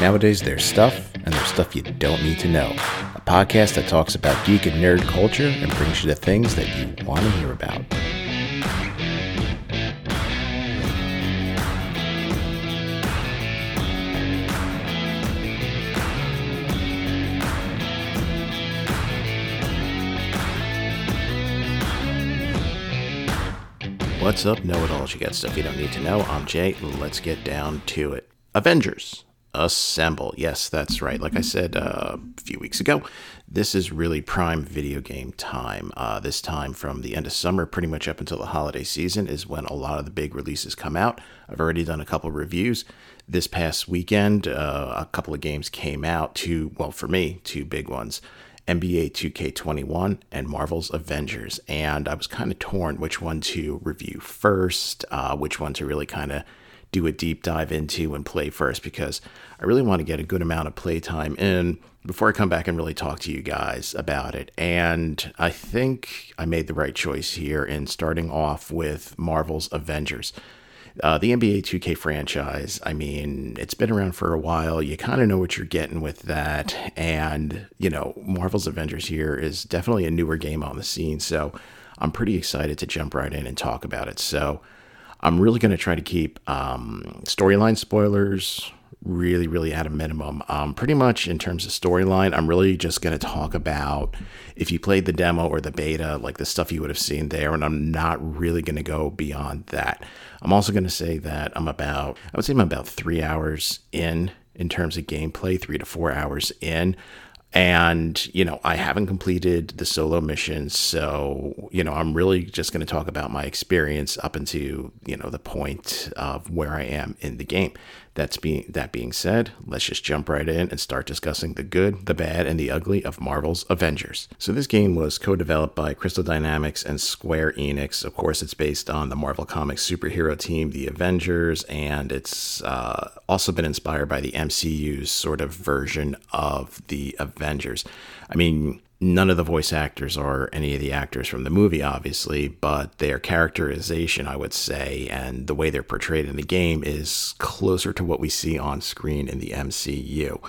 Nowadays, there's stuff, and there's stuff you don't need to know. A podcast that talks about geek and nerd culture and brings you the things that you want to hear about. What's up, know it alls? You got stuff you don't need to know. I'm Jay. Let's get down to it. Avengers Assemble. Yes, that's right. Like I said uh, a few weeks ago, this is really prime video game time. Uh, this time from the end of summer, pretty much up until the holiday season, is when a lot of the big releases come out. I've already done a couple reviews. This past weekend, uh, a couple of games came out. Two, well, for me, two big ones. NBA 2K21 and Marvel's Avengers. And I was kind of torn which one to review first, uh, which one to really kind of do a deep dive into and play first, because I really want to get a good amount of playtime in before I come back and really talk to you guys about it. And I think I made the right choice here in starting off with Marvel's Avengers. Uh, the NBA 2K franchise, I mean, it's been around for a while. You kind of know what you're getting with that. And, you know, Marvel's Avengers here is definitely a newer game on the scene. So I'm pretty excited to jump right in and talk about it. So I'm really going to try to keep um, storyline spoilers really, really at a minimum. Um, pretty much in terms of storyline, I'm really just going to talk about if you played the demo or the beta, like the stuff you would have seen there, and I'm not really going to go beyond that. I'm also going to say that I'm about, I would say I'm about three hours in in terms of gameplay, three to four hours in. And, you know, I haven't completed the solo mission. So, you know, I'm really just going to talk about my experience up until, you know, the point of where I am in the game. That's being that being said, let's just jump right in and start discussing the good, the bad, and the ugly of Marvel's Avengers. So this game was co-developed by Crystal Dynamics and Square Enix. Of course, it's based on the Marvel Comics superhero team, the Avengers, and it's uh, also been inspired by the MCU's sort of version of the Avengers. I mean, none of the voice actors are any of the actors from the movie, obviously, but their characterization, I would say, and the way they're portrayed in the game is closer to what we see on screen in the MCU.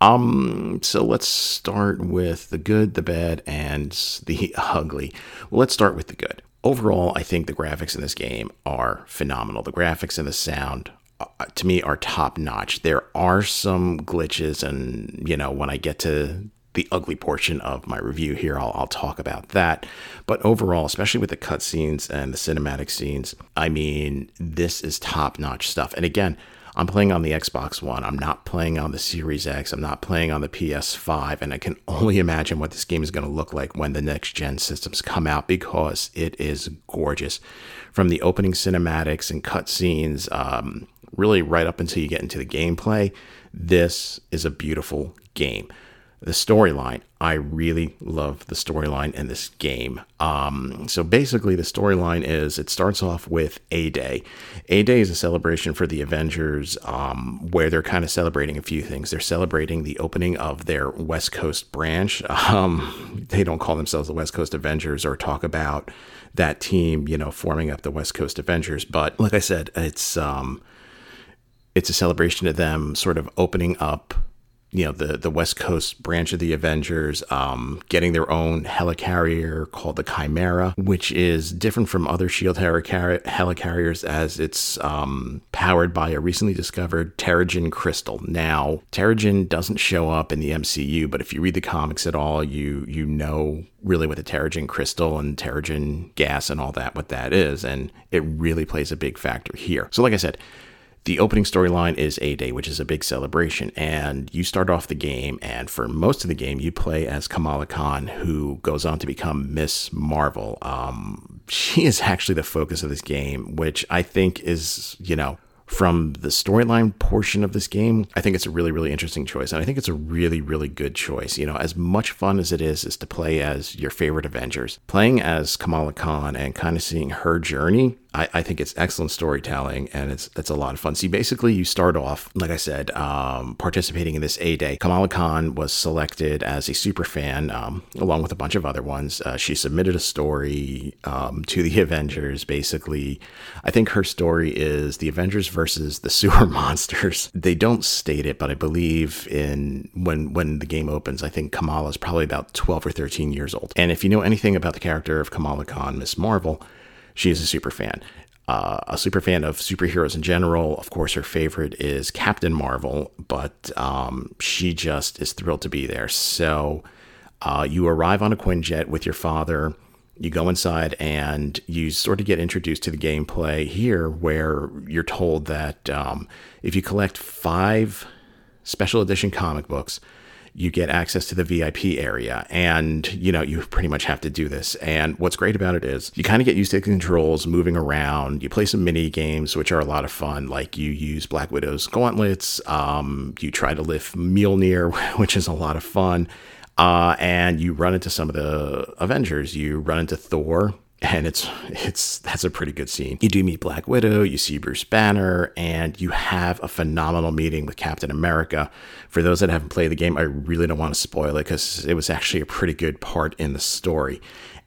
Um, so let's start with the good, the bad, and the ugly. Well, let's start with the good. Overall, I think the graphics in this game are phenomenal. The graphics and the sound uh, to me are top notch. There are some glitches and you know when I get to the ugly portion of my review here. I'll, I'll talk about that. But overall, especially with the cutscenes and the cinematic scenes, I mean, this is top notch stuff. And again, I'm playing on the Xbox One. I'm not playing on the Series X. I'm not playing on the PS5. And I can only imagine what this game is going to look like when the next gen systems come out because it is gorgeous. From the opening cinematics and cutscenes, um, really right up until you get into the gameplay, this is a beautiful game the storyline. I really love the storyline in this game. Um, so basically, the storyline is it starts off with A Day. A Day is a celebration for the Avengers um, where they're kind of celebrating a few things. They're celebrating the opening of their West Coast branch. Um, they don't call themselves the West Coast Avengers or talk about that team, you know, forming up the West Coast Avengers. But like I said, it's um, it's a celebration of them sort of opening up you know the the West Coast branch of the Avengers um, getting their own helicarrier called the Chimera, which is different from other Shield helicarriers as it's um, powered by a recently discovered Terrigen crystal. Now, Terrigen doesn't show up in the MCU, but if you read the comics at all, you you know really what the Terrigen crystal and Terrigen gas and all that what that is, and it really plays a big factor here. So, like I said the opening storyline is A Day, which is a big celebration. And you start off the game, and for most of the game, you play as Kamala Khan, who goes on to become Miss Marvel. Um, she is actually the focus of this game, which I think is, you know, from the storyline portion of this game, I think it's a really, really interesting choice. And I think it's a really, really good choice. You know, as much fun as it is, is to play as your favorite Avengers, playing as Kamala Khan and kind of seeing her journey I, I, think it's excellent storytelling and it's it's a lot of fun. See, basically, you start off, like I said, um, participating in this A Day. Kamala Khan was selected as a super fan, um, along with a bunch of other ones. Uh, she submitted a story um, to the Avengers. Basically, I think her story is the Avengers versus the sewer monsters. They don't state it, but I believe in when when the game opens, I think Kamala is probably about twelve or thirteen years old. And if you know anything about the character of Kamala Khan, Miss Marvel she is a super fan. Uh, a super fan of superheroes in general. Of course, her favorite is Captain Marvel, but um, she just is thrilled to be there. So uh, you arrive on a Quinjet with your father. You go inside and you sort of get introduced to the gameplay here, where you're told that um, if you collect five special edition comic books, you get access to the VIP area. And, you know, you pretty much have to do this. And what's great about it is you kind of get used to the controls, moving around. You play some mini games, which are a lot of fun. Like you use Black Widow's gauntlets, um, you try to lift Mjolnir, which is a lot of fun. Uh, and you run into some of the Avengers. You run into Thor, and it's it's that's a pretty good scene. You do meet Black Widow, you see Bruce Banner, and you have a phenomenal meeting with Captain America. For those that haven't played the game, I really don't want to spoil it because it was actually a pretty good part in the story.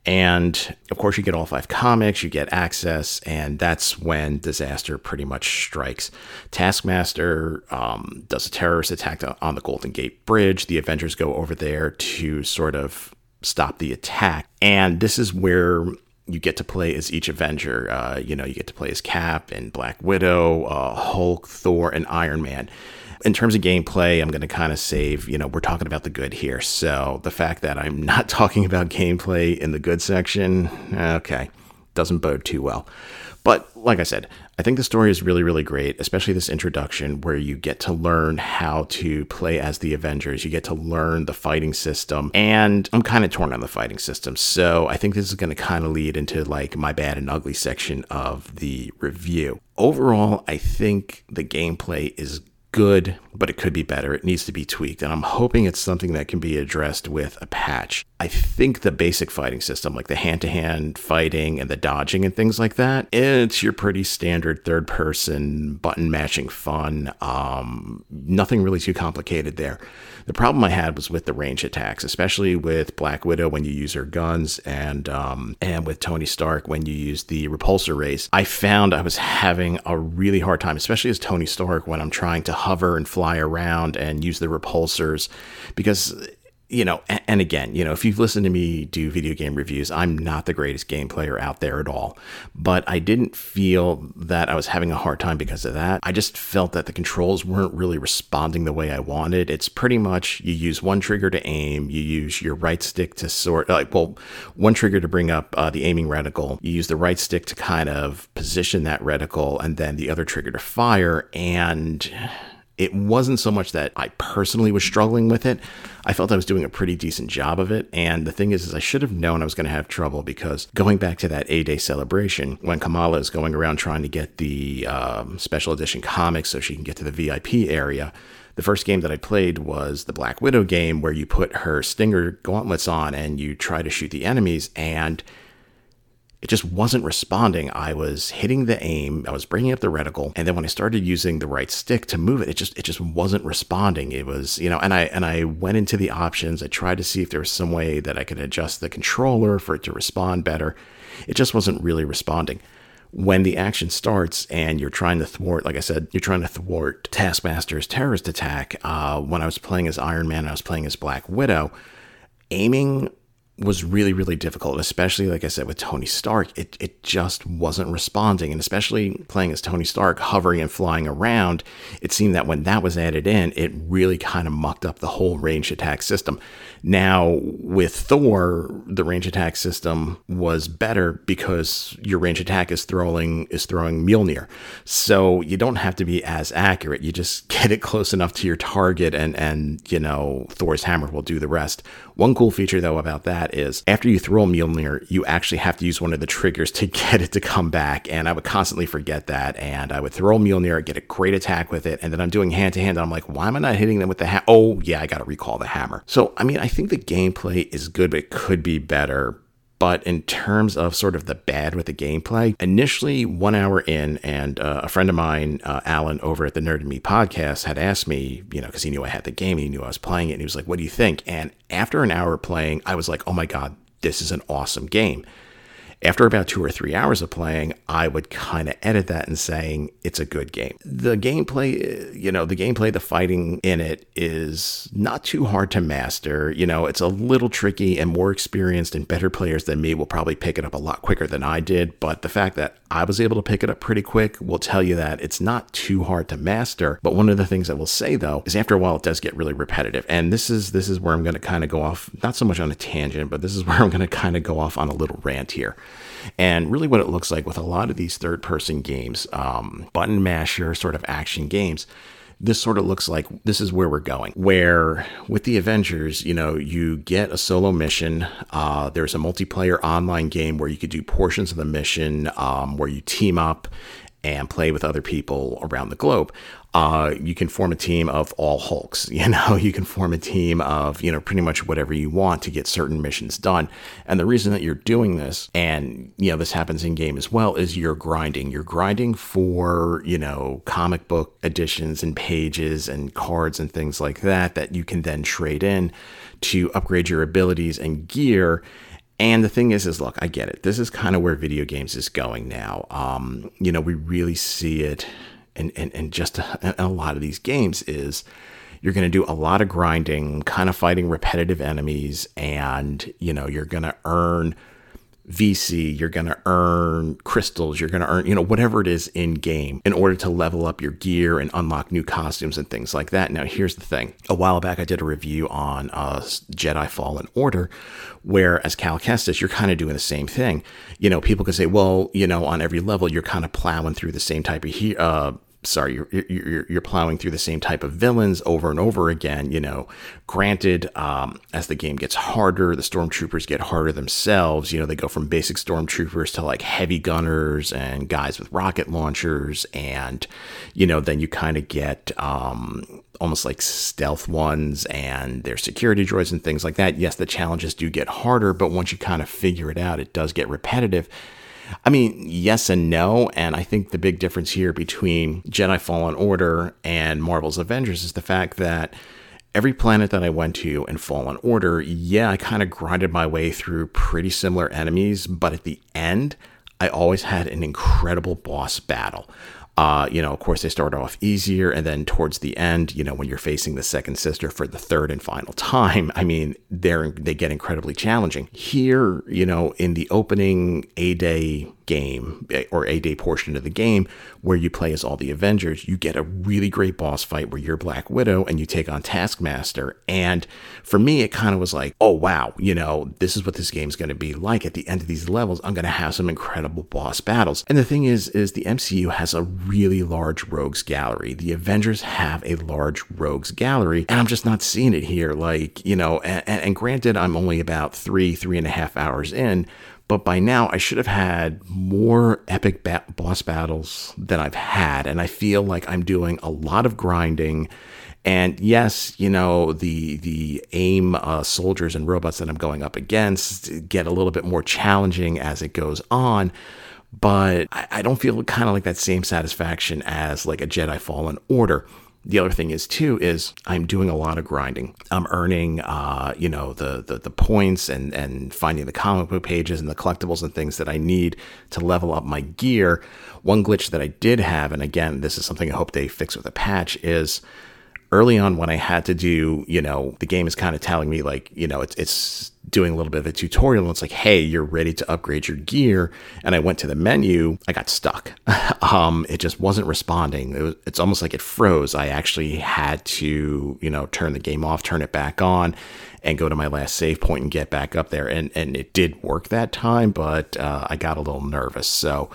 And of course, you get all five comics, you get access, and that's when disaster pretty much strikes. Taskmaster um, does a terrorist attack on the Golden Gate Bridge. The Avengers go over there to sort of stop the attack. And this is where you get to play as each Avenger. Uh, you know, you get to play as Cap and Black Widow, uh, Hulk, Thor, and Iron Man. In terms of gameplay, I'm going to kind of save, you know, we're talking about the good here. So the fact that I'm not talking about gameplay in the good section, okay, doesn't bode too well. But like I said, I think the story is really, really great, especially this introduction where you get to learn how to play as the Avengers. You get to learn the fighting system. And I'm kind of torn on the fighting system. So I think this is going to kind of lead into like my bad and ugly section of the review. Overall, I think the gameplay is good, but it could be better. It needs to be tweaked. And I'm hoping it's something that can be addressed with a patch. I think the basic fighting system, like the hand to hand fighting and the dodging and things like that, it's your pretty standard third person button mashing fun. Um, nothing really too complicated there. The problem I had was with the range attacks, especially with Black Widow when you use her guns and um, and with Tony Stark when you use the repulsor rays. I found I was having a really hard time, especially as Tony Stark when I'm trying to hover and fly around and use the repulsors because you know, and again, you know, if you've listened to me do video game reviews, I'm not the greatest game player out there at all. But I didn't feel that I was having a hard time because of that. I just felt that the controls weren't really responding the way I wanted. It's pretty much you use one trigger to aim, you use your right stick to sort, like, well, one trigger to bring up uh, the aiming reticle, you use the right stick to kind of position that reticle, and then the other trigger to fire. And it wasn't so much that I personally was struggling with it. I felt I was doing a pretty decent job of it. And the thing is, is I should have known I was going to have trouble because going back to that A Day celebration, when Kamala is going around trying to get the um, special edition comics so she can get to the VIP area, the first game that I played was the Black Widow game where you put her Stinger gauntlets on and you try to shoot the enemies. And it just wasn't responding. I was hitting the aim, I was bringing up the reticle, and then when I started using the right stick to move it, it just it just wasn't responding. It was, you know, and I and I went into the options. I tried to see if there was some way that I could adjust the controller for it to respond better. It just wasn't really responding. When the action starts and you're trying to thwart, like I said, you're trying to thwart Taskmaster's terrorist attack. Uh, when I was playing as Iron Man, I was playing as Black Widow. Aiming was really, really difficult, especially like I said with Tony Stark. It it just wasn't responding, and especially playing as Tony Stark, hovering and flying around. It seemed that when that was added in, it really kind of mucked up the whole range attack system. Now with Thor, the range attack system was better because your range attack is throwing is throwing Mjolnir, so you don't have to be as accurate. You just get it close enough to your target, and and you know Thor's hammer will do the rest. One cool feature though about that that is after you throw a Mjolnir, you actually have to use one of the triggers to get it to come back. And I would constantly forget that. And I would throw a Mjolnir, get a great attack with it. And then I'm doing hand to hand. And I'm like, why am I not hitting them with the hammer? Oh, yeah, I got to recall the hammer. So, I mean, I think the gameplay is good, but it could be better But in terms of sort of the bad with the gameplay, initially one hour in, and uh, a friend of mine, uh, Alan, over at the Nerd and Me podcast, had asked me, you know, because he knew I had the game, he knew I was playing it, and he was like, "What do you think?" And after an hour playing, I was like, "Oh my god, this is an awesome game." After about two or three hours of playing, I would kind of edit that and saying it's a good game. The gameplay, eh, you know, the gameplay, the fighting in it is not too hard to master. You know, it's a little tricky, and more experienced and better players than me will probably pick it up a lot quicker than I did. But the fact that I was able to pick it up pretty quick We'll tell you that it's not too hard to master. But one of the things I will say though is after a while it does get really repetitive. And this is this is where I'm going to kind of go off not so much on a tangent, but this is where I'm going to kind of go off on a little rant here. And really, what it looks like with a lot of these third person games, um, button masher sort of action games, this sort of looks like this is where we're going. Where with the Avengers, you know, you get a solo mission. Uh, there's a multiplayer online game where you could do portions of the mission um, where you team up and play with other people around the globe. Uh, you can form a team of all Hulks. You know, you can form a team of, you know, pretty much whatever you want to get certain missions done. And the reason that you're doing this, and, you know, this happens in game as well, is you're grinding. You're grinding for, you know, comic book editions and pages and cards and things like that, that you can then trade in to upgrade your abilities and gear and the thing is, is look, I get it. This is kind of where video games is going now. Um, you know, we really see it, and and and just a, a lot of these games is you're going to do a lot of grinding, kind of fighting repetitive enemies, and you know you're going to earn VC, you're going to earn crystals, you're going to earn, you know, whatever it is in game in order to level up your gear and unlock new costumes and things like that. Now, here's the thing. A while back, I did a review on uh, Jedi Fallen Order, where as Cal Kestis, you're kind of doing the same thing. You know, people could say, well, you know, on every level, you're kind of plowing through the same type of he- uh, sorry, you're, you're, you're plowing through the same type of villains over and over again. You know, granted, um, as the game gets harder, the stormtroopers get harder themselves. You know, they go from basic stormtroopers to like heavy gunners and guys with rocket launchers, and you know, then you kind of get um, almost like stealth ones and their security droids and things like that. Yes, the challenges do get harder, but once you kind of figure it out, it does get repetitive. I mean, yes and no. And I think the big difference here between Jedi Fallen Order and Marvel's Avengers is the fact that every planet that I went to in Fallen Order, yeah, I kind of grinded my way through pretty similar enemies, but at the end, I always had an incredible boss battle. Uh, you know, of course, they start off easier, and then towards the end, you know, when you're facing the second sister for the third and final time, I mean, they're they get incredibly challenging. Here, you know, in the opening A Day game eh, or a day portion of the game where you play as all the Avengers, you get a really great boss fight where you're Black Widow and you take on Taskmaster. And for me, it kind of was like, oh, wow, you know, this is what this game's going to be like. At the end of these levels, I'm going to have some incredible boss battles. And the thing is, is the MCU has a really large rogues gallery. The Avengers have a large rogues gallery, and I'm just not seeing it here. Like, you know, and, and granted, I'm only about three, three and a half hours in, but by now I should have had more epic ba- boss battles than I've had. And I feel like I'm doing a lot of grinding. And yes, you know, the the AIM uh, soldiers and robots that I'm going up against get a little bit more challenging as it goes on. But I, I don't feel kind of like that same satisfaction as like a Jedi Fallen Order the other thing is too is I'm doing a lot of grinding. I'm earning, uh, you know, the, the the points and and finding the comic book pages and the collectibles and things that I need to level up my gear. One glitch that I did have, and again, this is something I hope they fix with a patch, is early on when I had to do, you know, the game is kind of telling me like, you know, it's it's doing a little bit of a tutorial and it's like, hey, you're ready to upgrade your gear. And I went to the menu, I got stuck. um, it just wasn't responding. It was, it's almost like it froze. I actually had to, you know, turn the game off, turn it back on, and go to my last save point and get back up there. And and it did work that time, but uh, I got a little nervous. So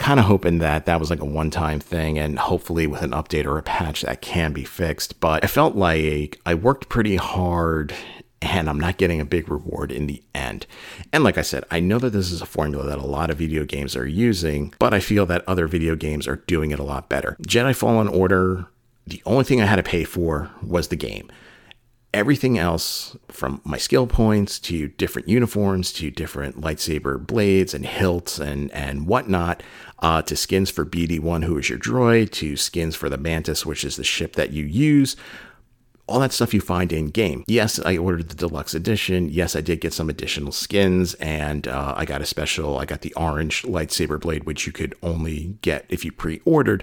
kind of hoping that that was like a one time thing and hopefully with an update or a patch that can be fixed. But I felt like I worked pretty hard and I'm not getting a big reward in the end. And like I said, I know that this is a formula that a lot of video games are using, but I feel that other video games are doing it a lot better. Jedi Fallen Order, the only thing I had to pay for was the game. Everything else from my skill points to different uniforms to different lightsaber blades and hilts and and whatnot uh, to skins for BD-1 who is your droid to skins for the mantis which is the ship that you use all that stuff you find in game. Yes, I ordered the deluxe edition. Yes, I did get some additional skins, and uh, I got a special. I got the orange lightsaber blade, which you could only get if you pre-ordered.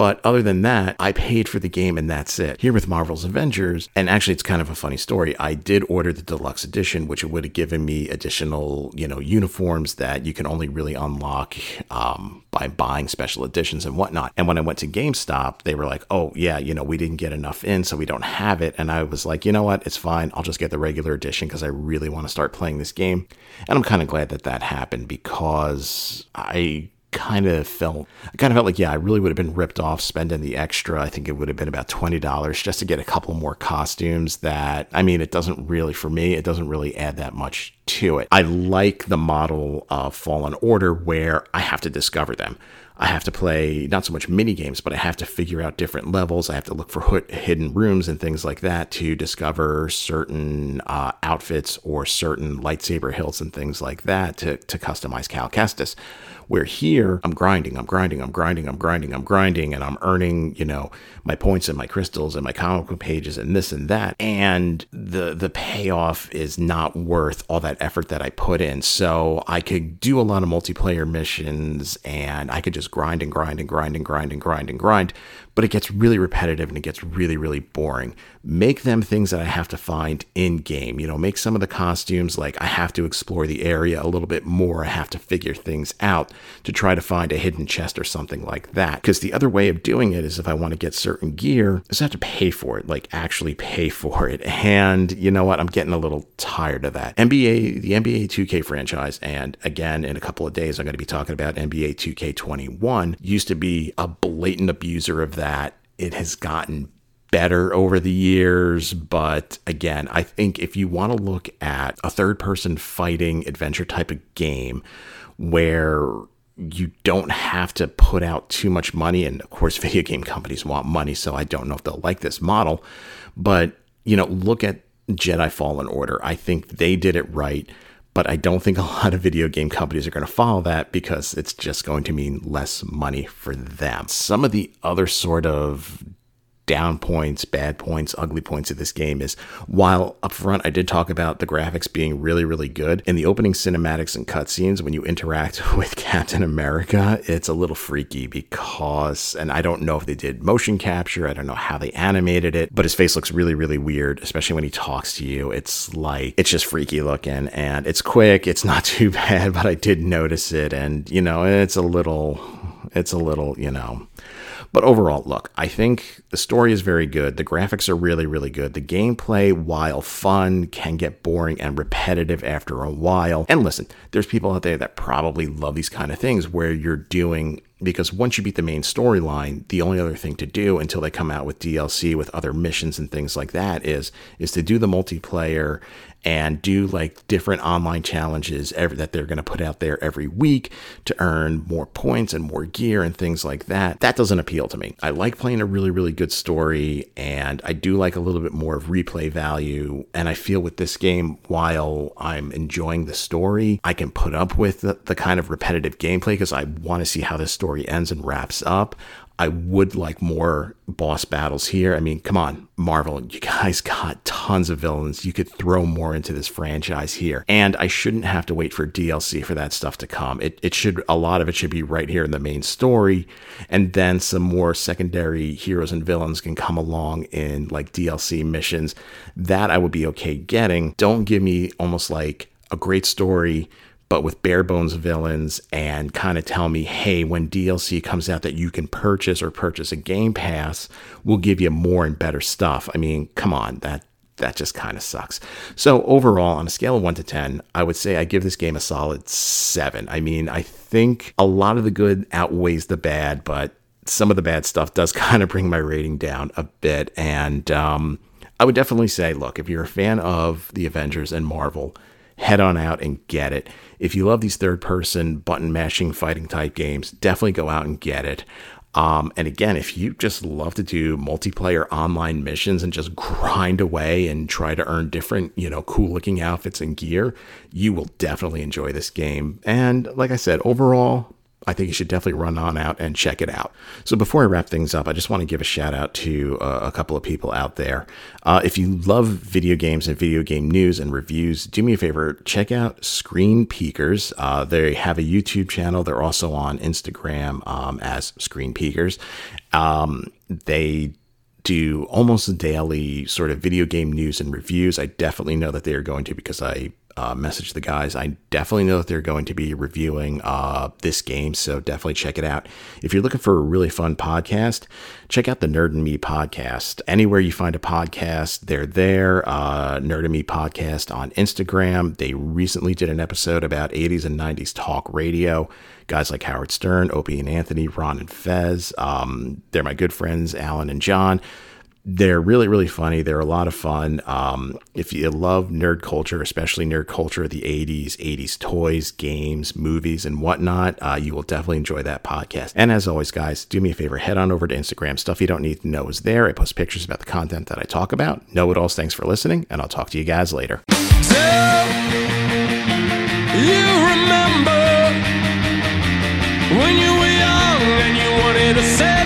But other than that, I paid for the game and that's it. Here with Marvel's Avengers, and actually it's kind of a funny story. I did order the deluxe edition, which would have given me additional, you know, uniforms that you can only really unlock um, by buying special editions and whatnot. And when I went to GameStop, they were like, oh, yeah, you know, we didn't get enough in, so we don't have it. And I was like, you know what? It's fine. I'll just get the regular edition because I really want to start playing this game. And I'm kind of glad that that happened because I kind of felt I kind of felt like yeah I really would have been ripped off spending the extra I think it would have been about $20 just to get a couple more costumes that I mean it doesn't really for me it doesn't really add that much to it I like the model of Fallen Order where I have to discover them I have to play not so much mini games, but I have to figure out different levels. I have to look for hidden rooms and things like that to discover certain uh, outfits or certain lightsaber hilts and things like that to, to customize Cal Kestis. Where here, I'm grinding, I'm grinding, I'm grinding, I'm grinding, I'm grinding, and I'm earning, you know, my points and my crystals and my comic book pages and this and that. And the the payoff is not worth all that effort that I put in. So I could do a lot of multiplayer missions and I could just grind and grind and grind and grind and grind and grind but it gets really repetitive and it gets really, really boring. Make them things that I have to find in game. You know, make some of the costumes like I have to explore the area a little bit more. I have to figure things out to try to find a hidden chest or something like that. Because the other way of doing it is if I want to get certain gear, is I have to pay for it, like actually pay for it. And you know what? I'm getting a little tired of that. NBA, the NBA 2K franchise, and again, in a couple of days, I'm going to be talking about NBA 2K21, used to be a blatant abuser of that it has gotten better over the years. But again, I think if you want to look at a third person fighting adventure type of game where you don't have to put out too much money, and of course, video game companies want money, so I don't know if they'll like this model. But, you know, look at Jedi Fallen Order. I think they did it right but I don't think a lot of video game companies are going to follow that because it's just going to mean less money for them. Some of the other sort of down points, bad points, ugly points of this game is while up front I did talk about the graphics being really, really good, in the opening cinematics and cutscenes, when you interact with Captain America, it's a little freaky because, and I don't know if they did motion capture, I don't know how they animated it, but his face looks really, really weird, especially when he talks to you. It's like, it's just freaky looking and it's quick, it's not too bad, but I did notice it and, you know, it's a little, it's a little, you know, but overall, look, I think the story is very good. The graphics are really, really good. The gameplay, while fun, can get boring and repetitive after a while. And listen, there's people out there that probably love these kind of things where you're doing because once you beat the main storyline, the only other thing to do until they come out with DLC with other missions and things like that is is to do the multiplayer and do like different online challenges every, that they're going to put out there every week to earn more points and more gear and things like that. That doesn't appeal to me. I like playing a really, really good story and I do like a little bit more of replay value. And I feel with this game, while I'm enjoying the story, I can put up with the, the kind of repetitive gameplay because I want to see how this story ends and wraps up. I would like more boss battles here. I mean, come on, Marvel, you guys got tons of villains. You could throw more into this franchise here. And I shouldn't have to wait for DLC for that stuff to come. It, it should, a lot of it should be right here in the main story. And then some more secondary heroes and villains can come along in like DLC missions. That I would be okay getting. Don't give me almost like a great story but with bare bones villains and kind of tell me, hey, when DLC comes out that you can purchase or purchase a Game Pass, we'll give you more and better stuff. I mean, come on, that that just kind of sucks. So overall, on a scale of one to ten, I would say I give this game a solid seven. I mean, I think a lot of the good outweighs the bad, but some of the bad stuff does kind of bring my rating down a bit. And um, I would definitely say, look, if you're a fan of the Avengers and Marvel, head on out and get it. If you love these third person button mashing fighting type games, definitely go out and get it. Um, and again, if you just love to do multiplayer online missions and just grind away and try to earn different, you know, cool looking outfits and gear, you will definitely enjoy this game. And like I said, overall, I think you should definitely run on out and check it out. So before I wrap things up, I just want to give a shout out to uh, a couple of people out there. Uh, if you love video games and video game news and reviews, do me a favor, check out Screen Peekers. Uh, they have a YouTube channel. They're also on Instagram um, as Screen Peekers. Um, they do almost daily sort of video game news and reviews. I definitely know that they are going to because I uh, message the guys. I definitely know that they're going to be reviewing uh, this game, so definitely check it out. If you're looking for a really fun podcast, check out the Nerd and Me podcast. Anywhere you find a podcast, they're there. Uh, Nerd and Me podcast on Instagram. They recently did an episode about 80s and 90s talk radio. Guys like Howard Stern, Opie and Anthony, Ron and Fez. Um, they're my good friends, Alan and John they're really really funny. They're a lot of fun. Um, if you love nerd culture especially nerd culture of the 80s 80s toys games movies and whatnot uh, you will definitely enjoy that podcast. And as always guys do me a favor head on over to instagram. Stuff you don't need to know is there. I post pictures about the content that i talk about. Know it alls. Thanks for listening and i'll talk to you guys later. So, you remember when you were young and you wanted to set